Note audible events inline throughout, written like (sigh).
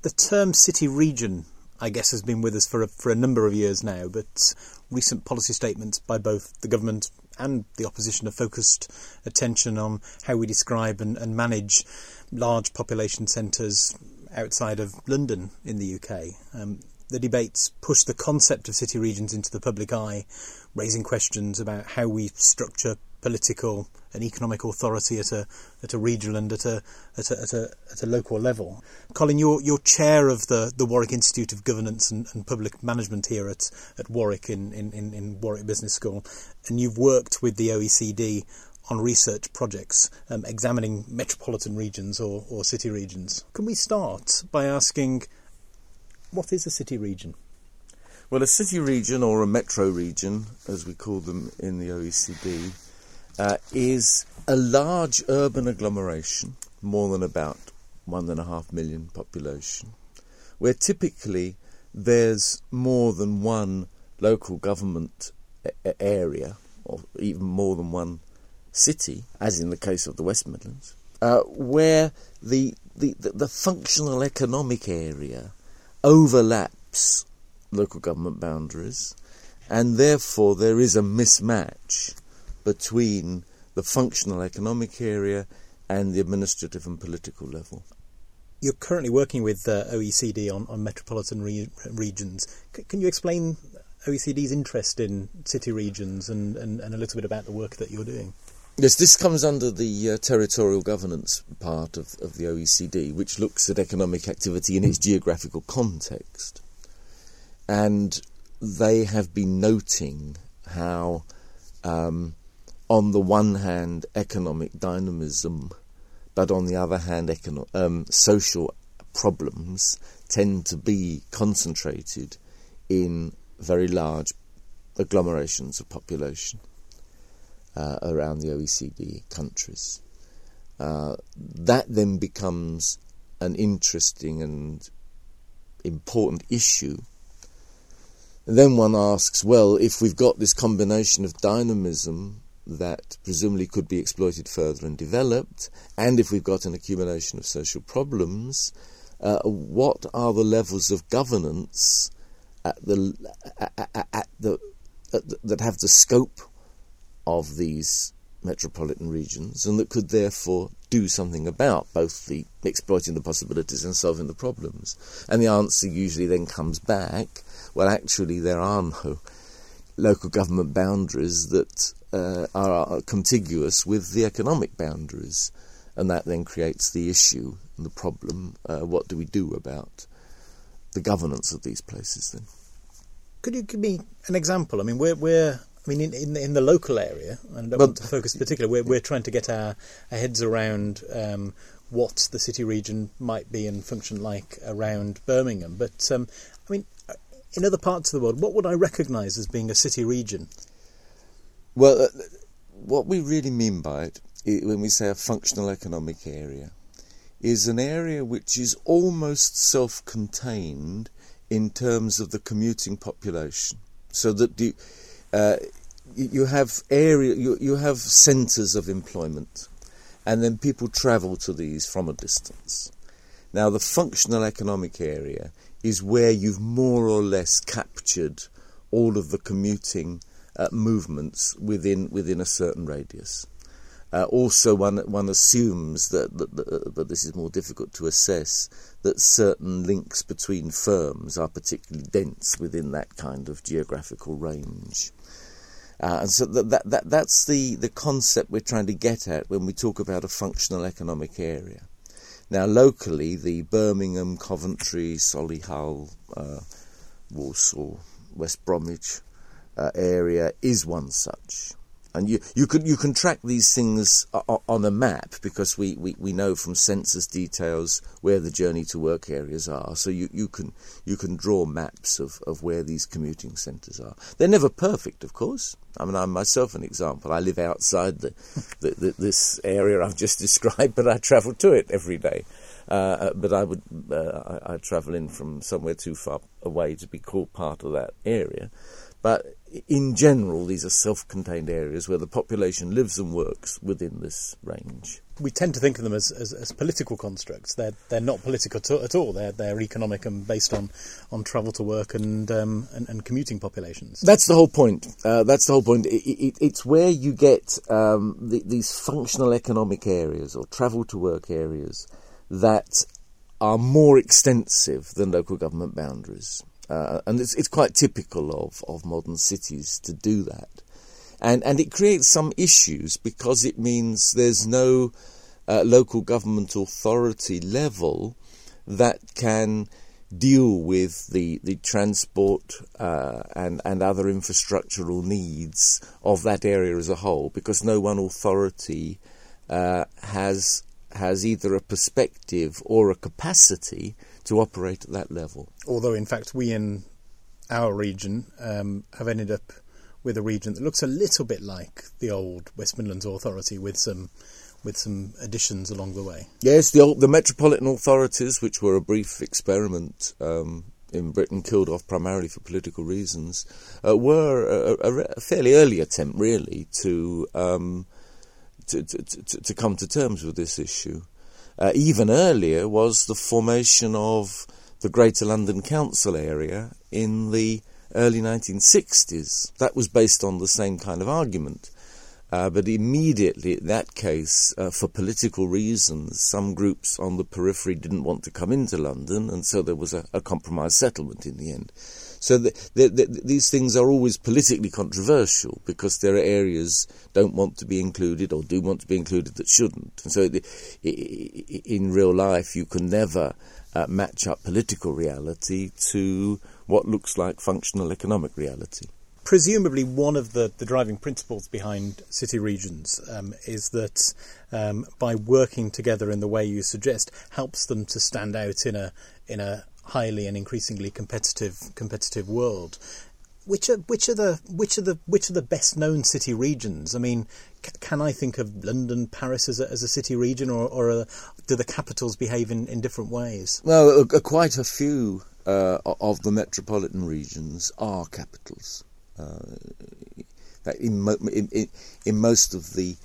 The term city region, I guess, has been with us for a, for a number of years now, but recent policy statements by both the government and the opposition have focused attention on how we describe and, and manage large population centres outside of London in the UK. Um, the debates push the concept of city regions into the public eye, raising questions about how we structure political and economic authority at a at a regional and at a at a at a, at a local level. Colin, you're you're chair of the, the Warwick Institute of Governance and, and Public Management here at, at Warwick in, in, in Warwick Business School, and you've worked with the OECD on research projects um, examining metropolitan regions or, or city regions. Can we start by asking what is a city region? Well, a city region or a metro region, as we call them in the OECD, uh, is a large urban agglomeration, more than about one and a half million population, where typically there's more than one local government area, or even more than one city, as in the case of the West Midlands, uh, where the, the, the functional economic area overlaps local government boundaries, and therefore there is a mismatch between the functional economic area and the administrative and political level. You're currently working with uh, OECD on, on metropolitan re- regions. C- can you explain OECD's interest in city regions and, and, and, a little bit about the work that you're doing? Yes, this comes under the uh, territorial governance part of, of the OECD, which looks at economic activity in its geographical context. And they have been noting how um, on the one hand, economic dynamism, but on the other hand, econo- um, social problems tend to be concentrated in very large agglomerations of population uh, around the OECD countries. Uh, that then becomes an interesting and important issue. And then one asks, well, if we've got this combination of dynamism that presumably could be exploited further and developed, and if we've got an accumulation of social problems, uh, what are the levels of governance at the, at, the, at the, that have the scope of these metropolitan regions and that could therefore do something about both the exploiting the possibilities and solving the problems. And the answer usually then comes back, well actually there are no local government boundaries that uh, are contiguous with the economic boundaries, and that then creates the issue and the problem. Uh, what do we do about the governance of these places then? Could you give me an example? I mean, we're, we're I mean, in, in, in the local area, and I don't want to focus particularly, we're, we're trying to get our, our heads around um, what the city region might be and function like around Birmingham. But um, I mean, in other parts of the world, what would I recognise as being a city region? Well, uh, what we really mean by it, when we say a functional economic area, is an area which is almost self contained in terms of the commuting population. So that the, uh, you have area, you, you have centres of employment, and then people travel to these from a distance. Now, the functional economic area is where you've more or less captured all of the commuting uh, movements within within a certain radius. Uh, also, one one assumes that, that, that, that this is more difficult to assess. That certain links between firms are particularly dense within that kind of geographical range. Uh, and so that, that, that, that's the, the concept we're trying to get at when we talk about a functional economic area. Now, locally, the Birmingham, Coventry, Solihull, uh, Walsall, West Bromwich uh, area is one such. And you, you, can, you can track these things on a map because we, we, we know from census details where the journey to work areas are. So you, you, can, you can draw maps of, of where these commuting centres are. They're never perfect, of course. I mean, I'm myself an example. I live outside the, the, the this area I've just (laughs) described, but I travel to it every day. Uh, uh but I would uh, I, I travel in from somewhere too far away to be called part of that area. But in general, these are self contained areas where the population lives and works within this range. we tend to think of them as, as, as political constructs. They're they're not political to, at all. They're they're economic and based on, on travel to work and, um, and, and commuting populations. That's the whole point. Uh, that's the whole point. It, it, it's where you get um, the, these functional economic areas or travel to work areas that are more extensive than local government boundaries. Uh, and it's, it's quite typical of, of modern cities to do that. And, and it creates some issues because it means there's no uh, local government authority level that can deal with the, the transport uh, and, and other infrastructural needs of that area as a whole because no one authority uh, has has either a perspective or a capacity to operate at that level. Although, in fact, we in our region um, have ended up with a region that looks a little bit like the old West Midlands Authority with some with some additions along the way. Yes, the old, the metropolitan authorities, which were a brief experiment um, in Britain, killed off primarily for political reasons, uh, were a, a, a, fairly early attempt, really, to um, to, to, to, to come to terms with this issue. Uh, even earlier was the formation of the Greater London Council area in the early 1960s. That was based on the same kind of argument. Uh, but immediately, in that case, uh, for political reasons, some groups on the periphery didn't want to come into London, and so there was a, a compromise settlement in the end. So the, the, the, these things are always politically controversial because there are areas don't want to be included or do want to be included that shouldn't. And so in real life, you can never uh, match up political reality to what looks like functional economic reality presumably one of the, the driving principles behind city regions um, is that um, by working together in the way you suggest helps them to stand out in a in a highly and increasingly competitive competitive world. Which are which are the which are the which are the best known city regions? I mean, c- can I think of London, Paris as a, as a city region, or, or a, do the capitals behave in, in different ways? Well, uh, quite a few uh, of the metropolitan regions are capitals. Uh, in, mo- in, in, in most of the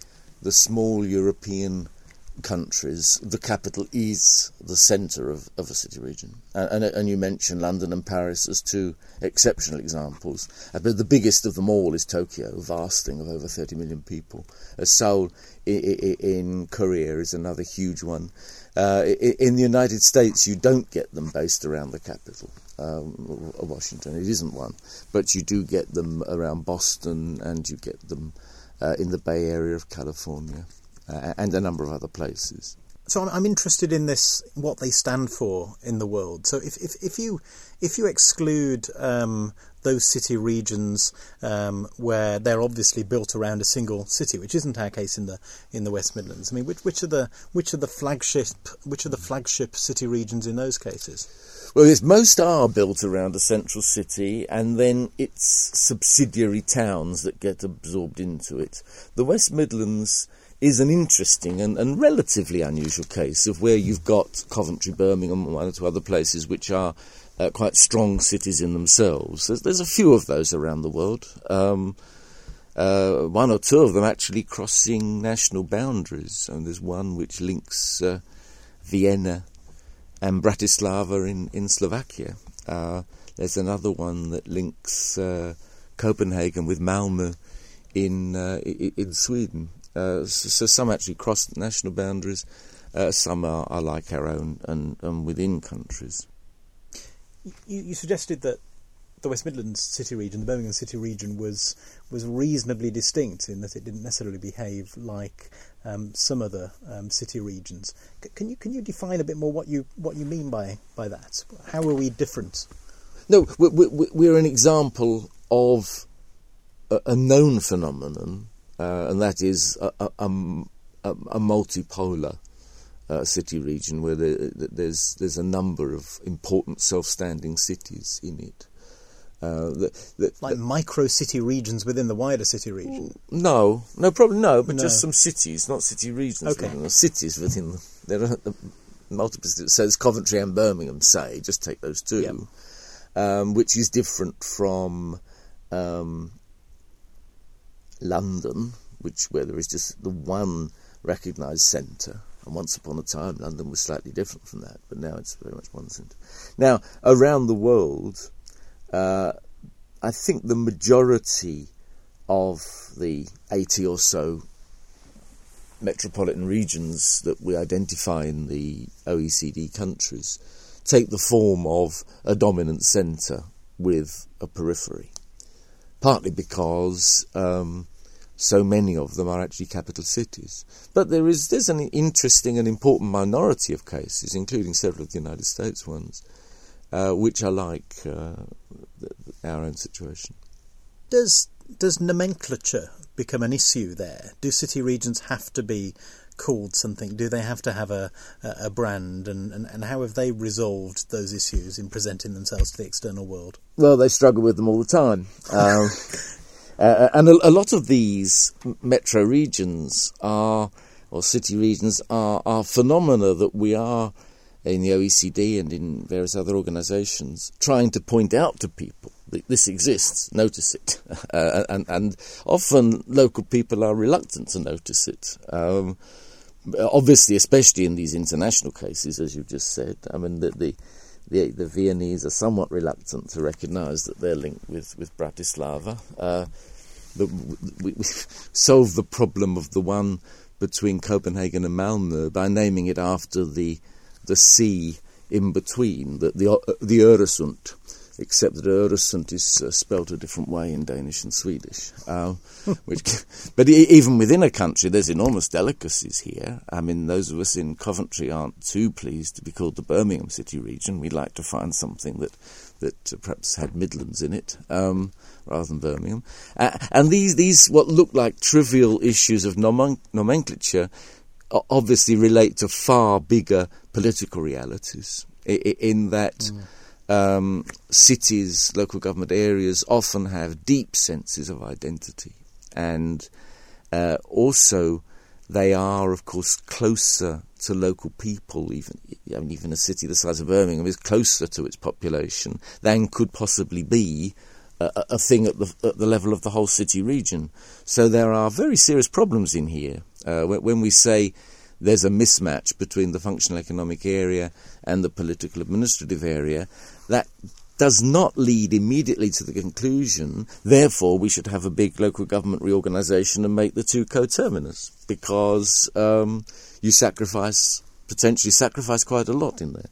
the small European countries, the capital is the centre of, of a city region. And, and, and, you mentioned London and Paris as two exceptional examples. Uh, but the biggest of them all is Tokyo, a vast thing of over 30 million people. Uh, Seoul in, in Korea is another huge one. Uh, in the United States, you don't get them based around the capital. Um, Washington, it isn't one, but you do get them around Boston and you get them uh, in the Bay Area of California uh, and a number of other places. So I'm interested in this, what they stand for in the world. So if if, if you if you exclude um, those city regions um, where they're obviously built around a single city, which isn't our case in the in the West Midlands. I mean, which which are the which are the flagship which are the flagship city regions in those cases? Well, most are built around a central city, and then its subsidiary towns that get absorbed into it. The West Midlands is an interesting and, and relatively unusual case of where you've got Coventry, Birmingham, and one or two other places which are uh, quite strong cities in themselves. There's, there's, a few of those around the world. Um, uh, one or two of them actually crossing national boundaries. And there's one which links uh, Vienna and Bratislava in, in Slovakia. Uh, there's another one that links uh, Copenhagen with Malmö in, uh, in Sweden. So, so, some actually cross national boundaries, some are, are, like our own and, and within countries. You, you, suggested that the West Midlands city region, the Birmingham city region, was was reasonably distinct in that it didn't necessarily behave like um, some other um, city regions. C- can you can you define a bit more what you what you mean by by that? How are we different? No, we're, we're an example of a, a known phenomenon uh, and that is a, a, a, a multipolar uh, city region where there, there's there's a number of important self-standing cities in it. Uh, the, the, like the, micro city regions within the wider city region. No, no problem. No, but no. just some cities, not city regions. Okay. Within, cities within the, there are multiple. So there's Coventry and Birmingham. Say, just take those two, yep. um, which is different from um, London, which where there is just the one recognised centre. And once upon a time, London was slightly different from that, but now it's very much one centre. Now, around the world, uh, I think the majority of the 80 or so metropolitan regions that we identify in the OECD countries take the form of a dominant centre with a periphery. Partly because um, so many of them are actually capital cities. But there is there's an interesting and important minority of cases, including several of the United States ones, uh, which are like uh, our own situation. Does does nomenclature become an issue there? Do city regions have to be called something? Do they have to have a, a, brand? And, and, and how have they resolved those issues in presenting themselves to the external world? Well, they struggle with them all the time. (laughs) Um, uh, and a, a, lot of these metro regions are, or city regions are, are phenomena that we are in the OECD and in various other organisations trying to point out to people that this exists, notice it. (laughs) Uh, and, and often local people are reluctant to notice it. Um, obviously, especially in these international cases, as you've just said. I mean, the, the, the, the Viennese are somewhat reluctant to recognise that they're linked with, with Bratislava. Uh, the, we, we (laughs) solve the problem of the one between Copenhagen and Malmö by naming it after the the sea in between, the the, the Öresund except that Öresund is uh, spelt a different way in Danish and Swedish. Uh, (laughs) which, but even within a country, there's enormous delicacies here. I mean, those of us in Coventry aren't too pleased to be called the Birmingham City region. We'd like to find something that that perhaps had Midlands in it um, rather than Birmingham. Uh, and these these what look like trivial issues of nomenclature obviously relate to far bigger political realities. In that. Mm um, cities, local government areas often have deep senses of identity, and uh, also they are, of course, closer to local people. Even I mean, even a city the size of Birmingham is closer to its population than could possibly be a, a thing at the, at the level of the whole city region. So there are very serious problems in here uh, when, when we say there's a mismatch between the functional economic area and the political administrative area, that does not lead immediately to the conclusion, therefore, we should have a big local government reorganisation and make the two coterminous, because um, you sacrifice, potentially sacrifice quite a lot in there.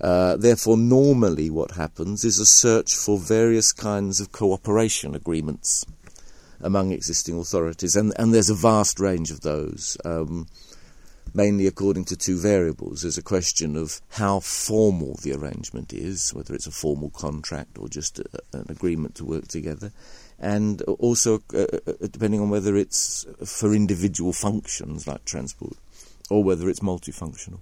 Uh, therefore, normally what happens is a search for various kinds of cooperation agreements among existing authorities, and, and there's a vast range of those. Um, mainly according to two variables. There's a question of how formal the arrangement is, whether it's a formal contract or just a, an agreement to work together, and also uh, uh, uh, depending on whether it's for individual functions like transport or whether it's multifunctional.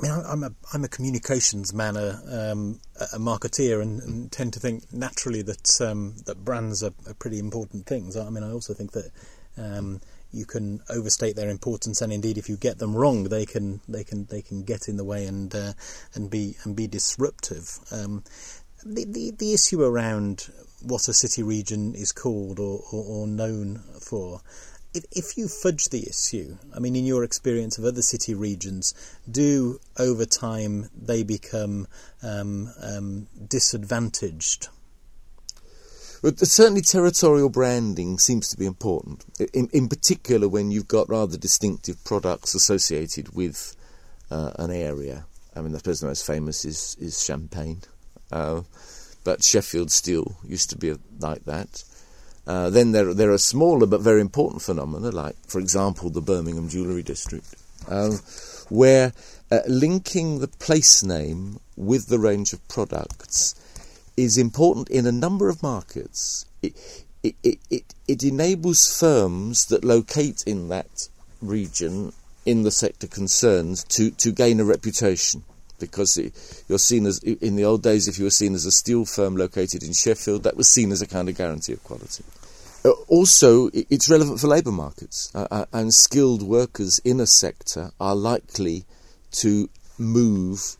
I mean, I'm a I'm a communications man, a, um, a marketeer, and, and, tend to think naturally that um, that brands are, are, pretty important things. I mean, I also think that um, you can overstate their importance, and indeed, if you get them wrong, they can they can they can get in the way and uh, and be and be disruptive. Um, the, the the issue around what a city region is called or, or, or known for. If, if you fudge the issue, I mean, in your experience of other city regions, do over time they become um, um, disadvantaged but certainly territorial branding seems to be important, in, in particular when you've got rather distinctive products associated with uh, an area. I mean, I suppose the most famous is, is champagne, uh, but Sheffield Steel used to be like that. Uh, then there, there are smaller but very important phenomena, like, for example, the Birmingham Jewellery District, um, where uh, linking the place name with the range of products is important in a number of markets. It, it, it, it, enables firms that locate in that region, in the sector concerned to, to gain a reputation. Because you're seen as, in the old days, if you were seen as a steel firm located in Sheffield, that was seen as a kind of guarantee of quality. Uh, also, it's relevant for labour markets, uh, uh, and skilled workers in a sector are likely to move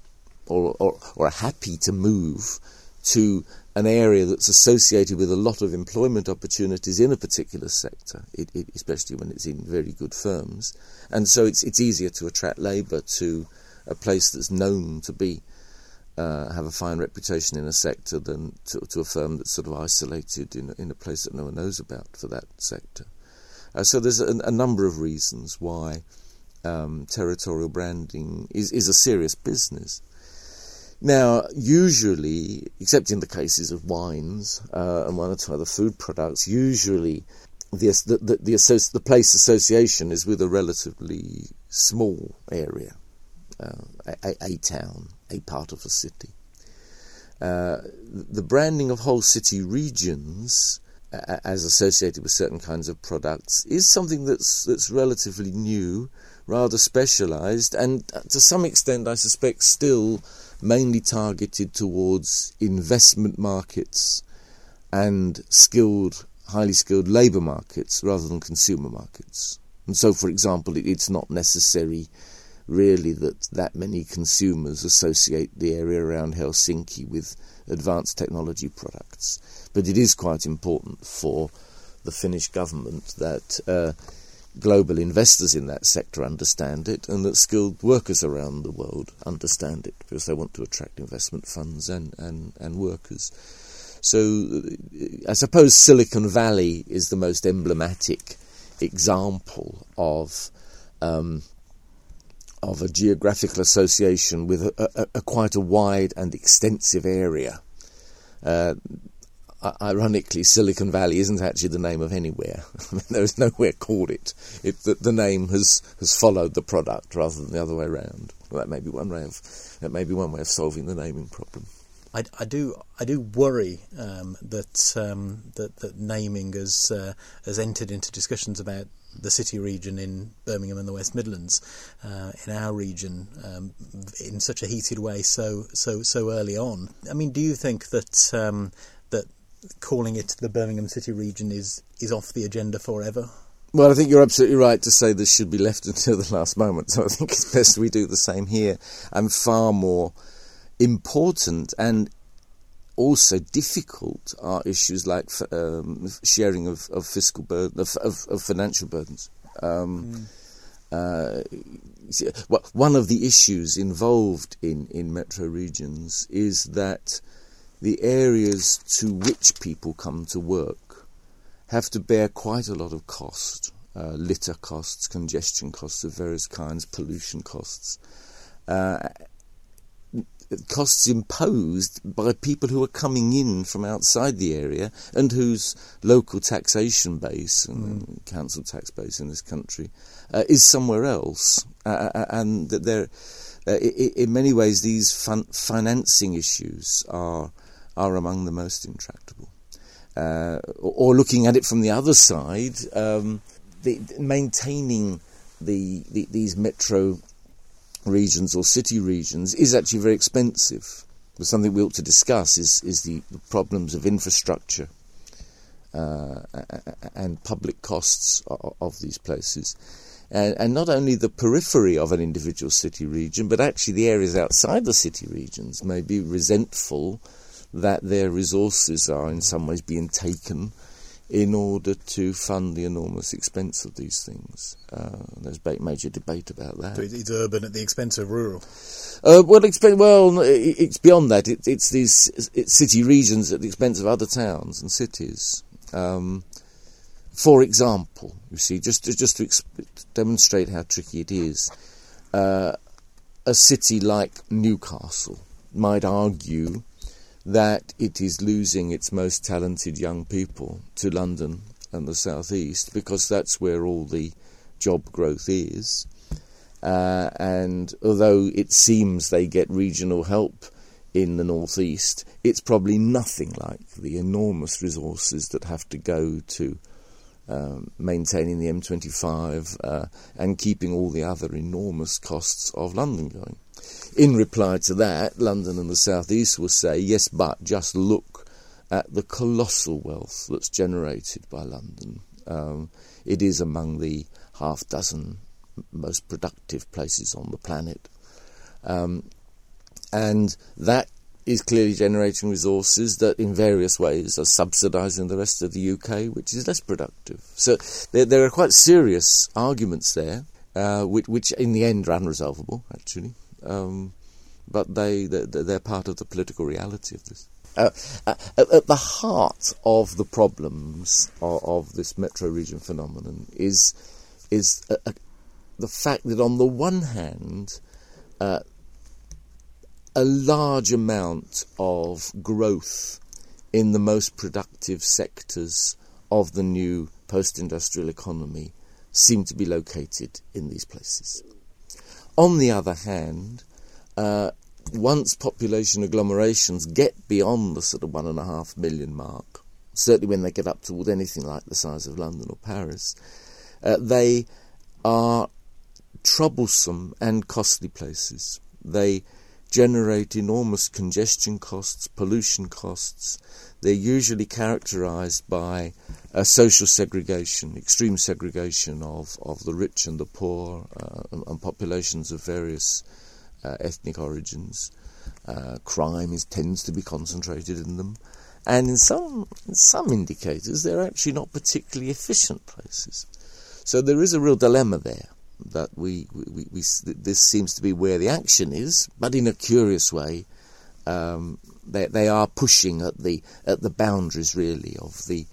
or, or, or are happy to move to an area that's associated with a lot of employment opportunities in a particular sector, it, it, especially when it's in very good firms. And so it's, it's easier to attract labour to a place that's known to be uh, have a fine reputation in a sector than to, to, a firm that's sort of isolated in, in a place that no one knows about for that sector. Uh, so there's a, a, number of reasons why um, territorial branding is, is a serious business. Now, usually, except in the cases of wines uh, and one or two other food products, usually the the the, the, associ- the place association is with a relatively small area, uh, a, a, town, a part of a city. Uh, the branding of whole city regions as associated with certain kinds of products is something that's that's relatively new, rather specialised, and uh, to some extent, I suspect, still mainly targeted towards investment markets and skilled, highly skilled labour markets rather than consumer markets. And so, for example, it's not necessary really that that many consumers associate the area around Helsinki with advanced technology products. But it is quite important for the Finnish government that uh, global investors in that sector understand it and that skilled workers around the world understand it because they want to attract investment funds and, and, and workers. So I suppose Silicon Valley is the most emblematic example of um, of a geographical association with a, a, a, quite a wide and extensive area. Uh, ironically, Silicon Valley isn't actually the name of anywhere. (laughs) there is nowhere called it. it the, the, name has, has followed the product rather than the other way around. Well, that may be one way of that may be one way of solving the naming problem. I, I do I do worry um, that, um, that that naming has uh, has entered into discussions about the city region in Birmingham and the West Midlands, uh, in our region, um, in such a heated way so so so early on. I mean, do you think that um, calling it the Birmingham City region is is off the agenda forever? Well, I think you're absolutely right to say this should be left (laughs) until the last moment. So I think it's best we do the same here. And far more important and also difficult are issues like um, sharing of, of fiscal burden, of, of, of financial burdens. Um, mm. uh, well, one of the issues involved in, in metro regions is that the areas to which people come to work have to bear quite a lot of cost uh, litter costs, congestion costs of various kinds, pollution costs. Uh, costs imposed by people who are coming in from outside the area and whose local taxation base and mm. council tax base in this country uh, is somewhere else, uh, uh, uh and that there, in many ways, these fun- financing issues are are among the most intractable. Uh, or, looking at it from the other side, um, the, maintaining the, the, these metro regions or city regions is actually very expensive. But something we ought to discuss is, is the, problems of infrastructure uh, and public costs of, of these places. And, and, not only the periphery of an individual city region, but actually the areas outside the city regions may be resentful that their resources are in some ways being taken in order to fund the enormous expense of these things. Uh, there's major debate about that. So it's urban at the expense of rural. Uh, well, well, it's beyond that. It, it's these it's city regions at the expense of other towns and cities. Um, for example, you see, just to, just to exp- demonstrate how tricky it is, uh, a city like Newcastle might argue that it is losing its most talented young people to London and the southeast because that's where all the job growth is. Uh, and although it seems they get regional help in the northeast, it's probably nothing like the enormous resources that have to go to um, maintaining the M25 uh, and keeping all the other enormous costs of London going. In reply to that, London and the South East will say, yes, but just look at the colossal wealth that's generated by London. Um, it is among the half dozen most productive places on the planet. Um, and that is clearly generating resources that, in various ways, are subsidising the rest of the UK, which is less productive. So there, there are quite serious arguments there, uh, which, which, in the end are unresolvable, actually. Um, but they, they're part of the political reality of this. Uh, uh, at the heart of the problems of, of this metro region phenomenon is is a, a, the fact that on the one hand, uh, a large amount of growth in the most productive sectors of the new post-industrial economy seem to be located in these places. On the other hand, uh, once population agglomerations get beyond the sort of one and a half million mark, certainly when they get up toward anything like the size of London or Paris, uh, they are troublesome and costly places. They generate enormous congestion costs, pollution costs. They're usually characterized by social segregation, extreme segregation of, of the rich and the poor, uh, and, and populations of various uh, ethnic origins. Uh, crime is, tends to be concentrated in them, and in some in some indicators, they're actually not particularly efficient places. So there is a real dilemma there that we, we, we, this seems to be where the action is, but in a curious way, um, they they are pushing at the at the boundaries really of the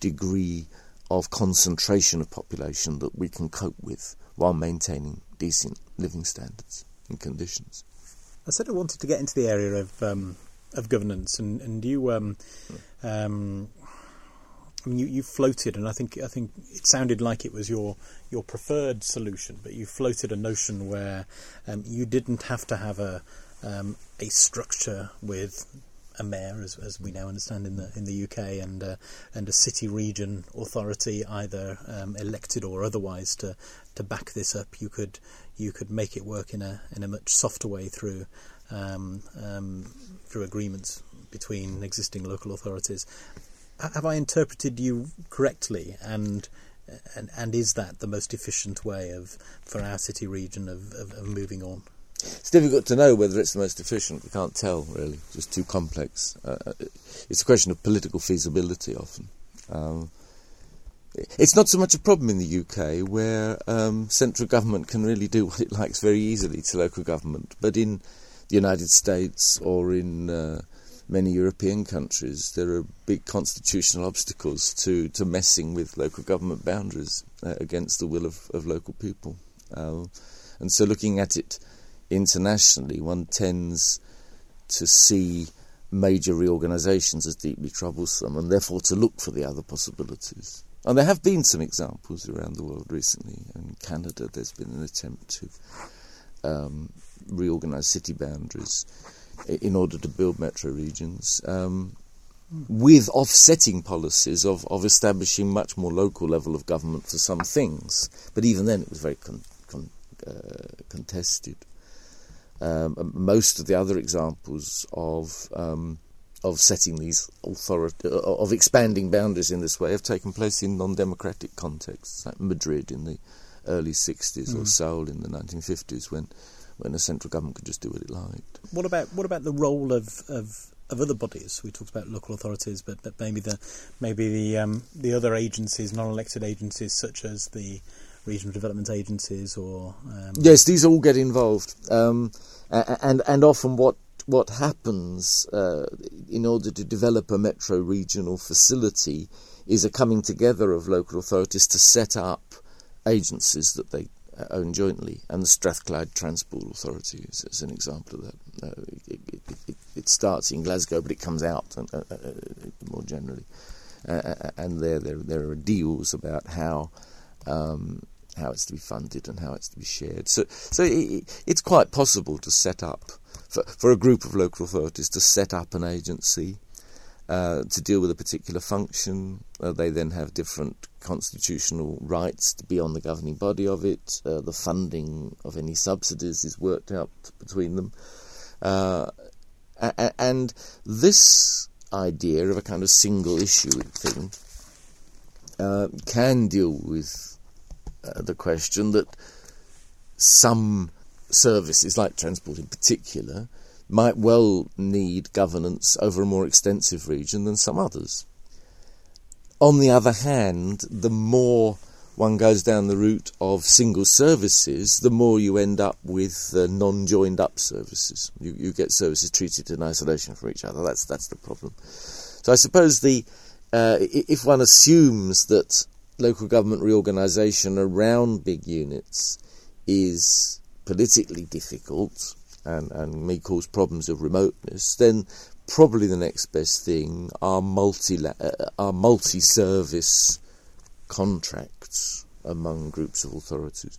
degree of concentration of population that we can cope with while maintaining decent living standards and conditions. I said I wanted to get into the area of um, of governance, and and you um, um, I mean, you, you floated, and I think I think it sounded like it was your your preferred solution, but you floated a notion where um, you didn't have to have a um, a structure with a mayor, as, as we now understand in the in the UK, and uh, and a city region authority, either um, elected or otherwise, to to back this up. You could you could make it work in a in a much softer way through um, um, through agreements between existing local authorities have I interpreted you correctly? And and and is that the most efficient way of for our city region of, of, of moving on? It's difficult to know whether it's the most efficient. We can't tell really. It's just too complex. Uh, uh, it's a question of political feasibility often. Um, it's not so much a problem in the UK where um, central government can really do what it likes very easily to local government, but in the United States or in uh, many European countries, there are big constitutional obstacles to, to messing with local government boundaries uh, against the will of, of local people. Uh, and so, looking at it internationally, one tends to see major reorganisations as deeply troublesome and therefore to look for the other possibilities. And there have been some examples around the world recently. In Canada, there's been an attempt to um, reorganise city boundaries in order to build metro regions, um, with offsetting policies of, of establishing much more local level of government for some things. But even then, it was very con, con, uh, contested. Um, most of the other examples of um, of setting these authority uh, of expanding boundaries in this way have taken place in non-democratic contexts, like Madrid in the early 60s mm. or Seoul in the 1950s, when when the central government could just do what it liked. What about what about the role of, of, of other bodies? We talked about local authorities, but, but maybe the maybe the um, the other agencies, non-elected agencies such as the regional development agencies, or um... yes, these all get involved, um, and and often what what happens uh, in order to develop a metro regional facility is a coming together of local authorities to set up agencies that they uh, own jointly, and the Strathclyde Transport Authority is, is an example of that. Uh, it, it, it, it, starts in Glasgow, but it comes out uh, uh, uh more generally, uh, and there, there there are deals about how. Um, how it's to be funded and how it's to be shared. So, so it's quite possible to set up for, for a group of local authorities to set up an agency uh, to deal with a particular function. Uh, they then have different constitutional rights to be on the governing body of it. Uh, the funding of any subsidies is worked out between them. Uh, and this idea of a kind of single issue thing uh, can deal with the question that some services, like transport in particular, might well need governance over a more extensive region than some others. On the other hand, the more one goes down the route of single services, the more you end up with uh, non-joined up services. You, you, get services treated in isolation from each other. That's that's the problem. So I suppose the uh, if one assumes that local government reorganisation around big units is politically difficult and, and may cause problems of remoteness, then probably the next best thing are multi uh, are multi service contracts among groups of authorities.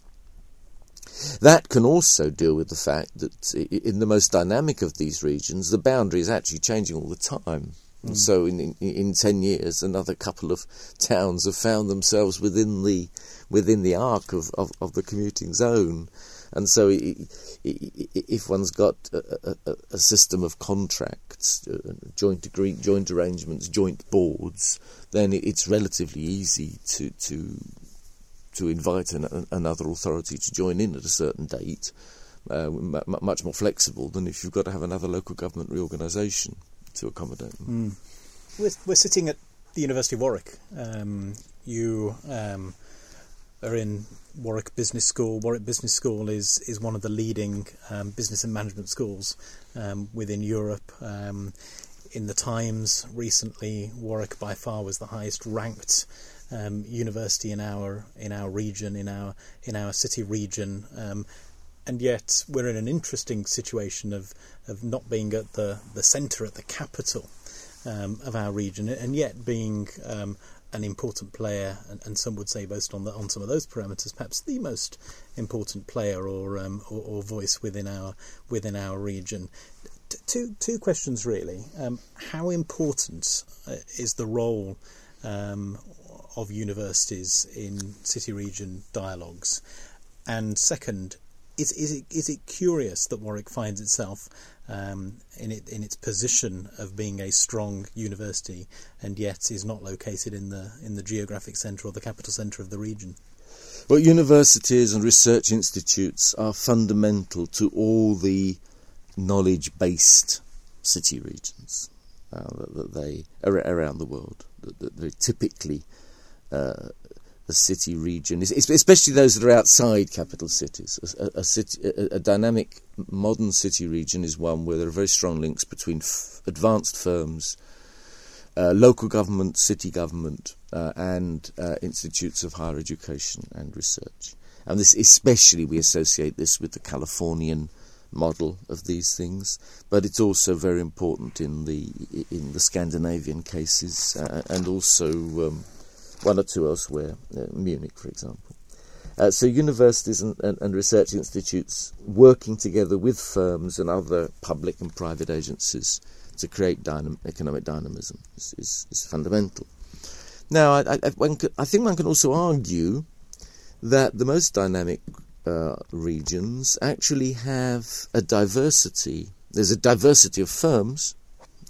That can also deal with the fact that in the most dynamic of these regions, the boundary is actually changing all the time. Mm. So in, in, in ten years, another couple of towns have found themselves within the within the arc of, of, of the commuting zone, and so if one's got a, a, a system of contracts, uh, joint agree, joint arrangements, joint boards, then it's relatively easy to to to invite an, another authority to join in at a certain date. Uh, m- much more flexible than if you've got to have another local government reorganisation to accommodate. Mm. We're, we're sitting at the University of Warwick. Um, you um, are in Warwick Business School. Warwick Business School is is one of the leading um, business and management schools um, within Europe. Um, in the Times recently, Warwick by far was the highest ranked um, university in our in our region, in our in our city region and yet we're in an interesting situation of, of not being at the, the centre, at the capital um, of our region, and yet being um, an important player, and, and, some would say, based on the, on some of those parameters, perhaps the most important player or um, or, or, voice within our within our region. Two two questions really: um, How important uh, is the role um, of universities in city region dialogues? And second, is is it is it curious that Warwick finds itself um, in it in its position of being a strong university and yet is not located in the in the geographic centre or the capital centre of the region? Well, universities and research institutes are fundamental to all the knowledge-based city regions uh, that, they around the world that, they typically uh, the city region, especially those that are outside capital cities. A, a, city, a, a, dynamic modern city region is one where there are very strong links between f- advanced firms, uh, local government, city government, uh, and uh, institutes of higher education and research. And this, especially, we associate this with the Californian model of these things, but it's also very important in the in the Scandinavian cases uh, and also. Um, one or two elsewhere, uh, Munich, for example. Uh, so universities and, and, and, research institutes working together with firms and other public and private agencies to create dynam- economic dynamism is, is, is, fundamental. Now, I, I, could, I, think one can also argue that the most dynamic uh, regions actually have a diversity. There's a diversity of firms.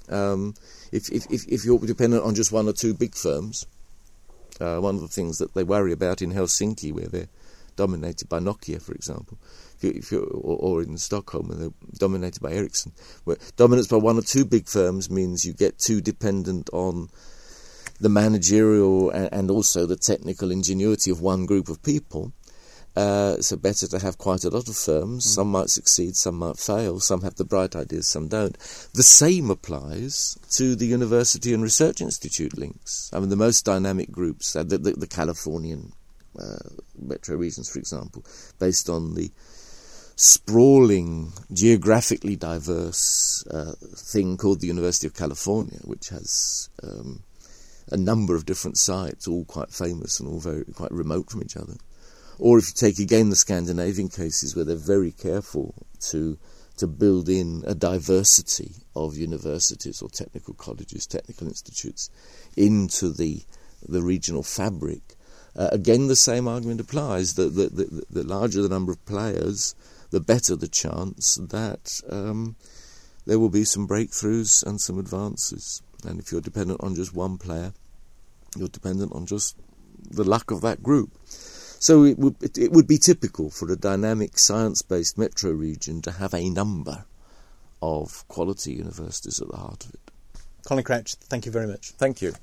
Um, if, if, if you're dependent on just one or two big firms, uh, one of the things that they worry about in Helsinki, where they're dominated by Nokia, for example, if you, if or, or, in Stockholm, where they're dominated by Ericsson, where dominance by one or two big firms means you get too dependent on the managerial and, and also the technical ingenuity of one group of people. Uh, so better to have quite a lot of firms. Mm. Some might succeed, some might fail. Some have the bright ideas, some don't. The same applies to the university and research institute links. I mean, the most dynamic groups, uh, the, the, the, Californian uh, metro regions, for example, based on the sprawling, geographically diverse uh, thing called the University of California, which has um, a number of different sites, all quite famous and all very quite remote from each other. Or if you take again the Scandinavian cases where they're very careful to to build in a diversity of universities or technical colleges, technical institutes into the the regional fabric. Uh, again, the same argument applies. The, the, the, the, larger the number of players, the better the chance that um, there will be some breakthroughs and some advances. And if you're dependent on just one player, you're dependent on just the luck of that group. So it would, it would be typical for a dynamic science based metro region to have a number of quality universities at the heart of it. Colin Crouch, thank you very much. Thank you.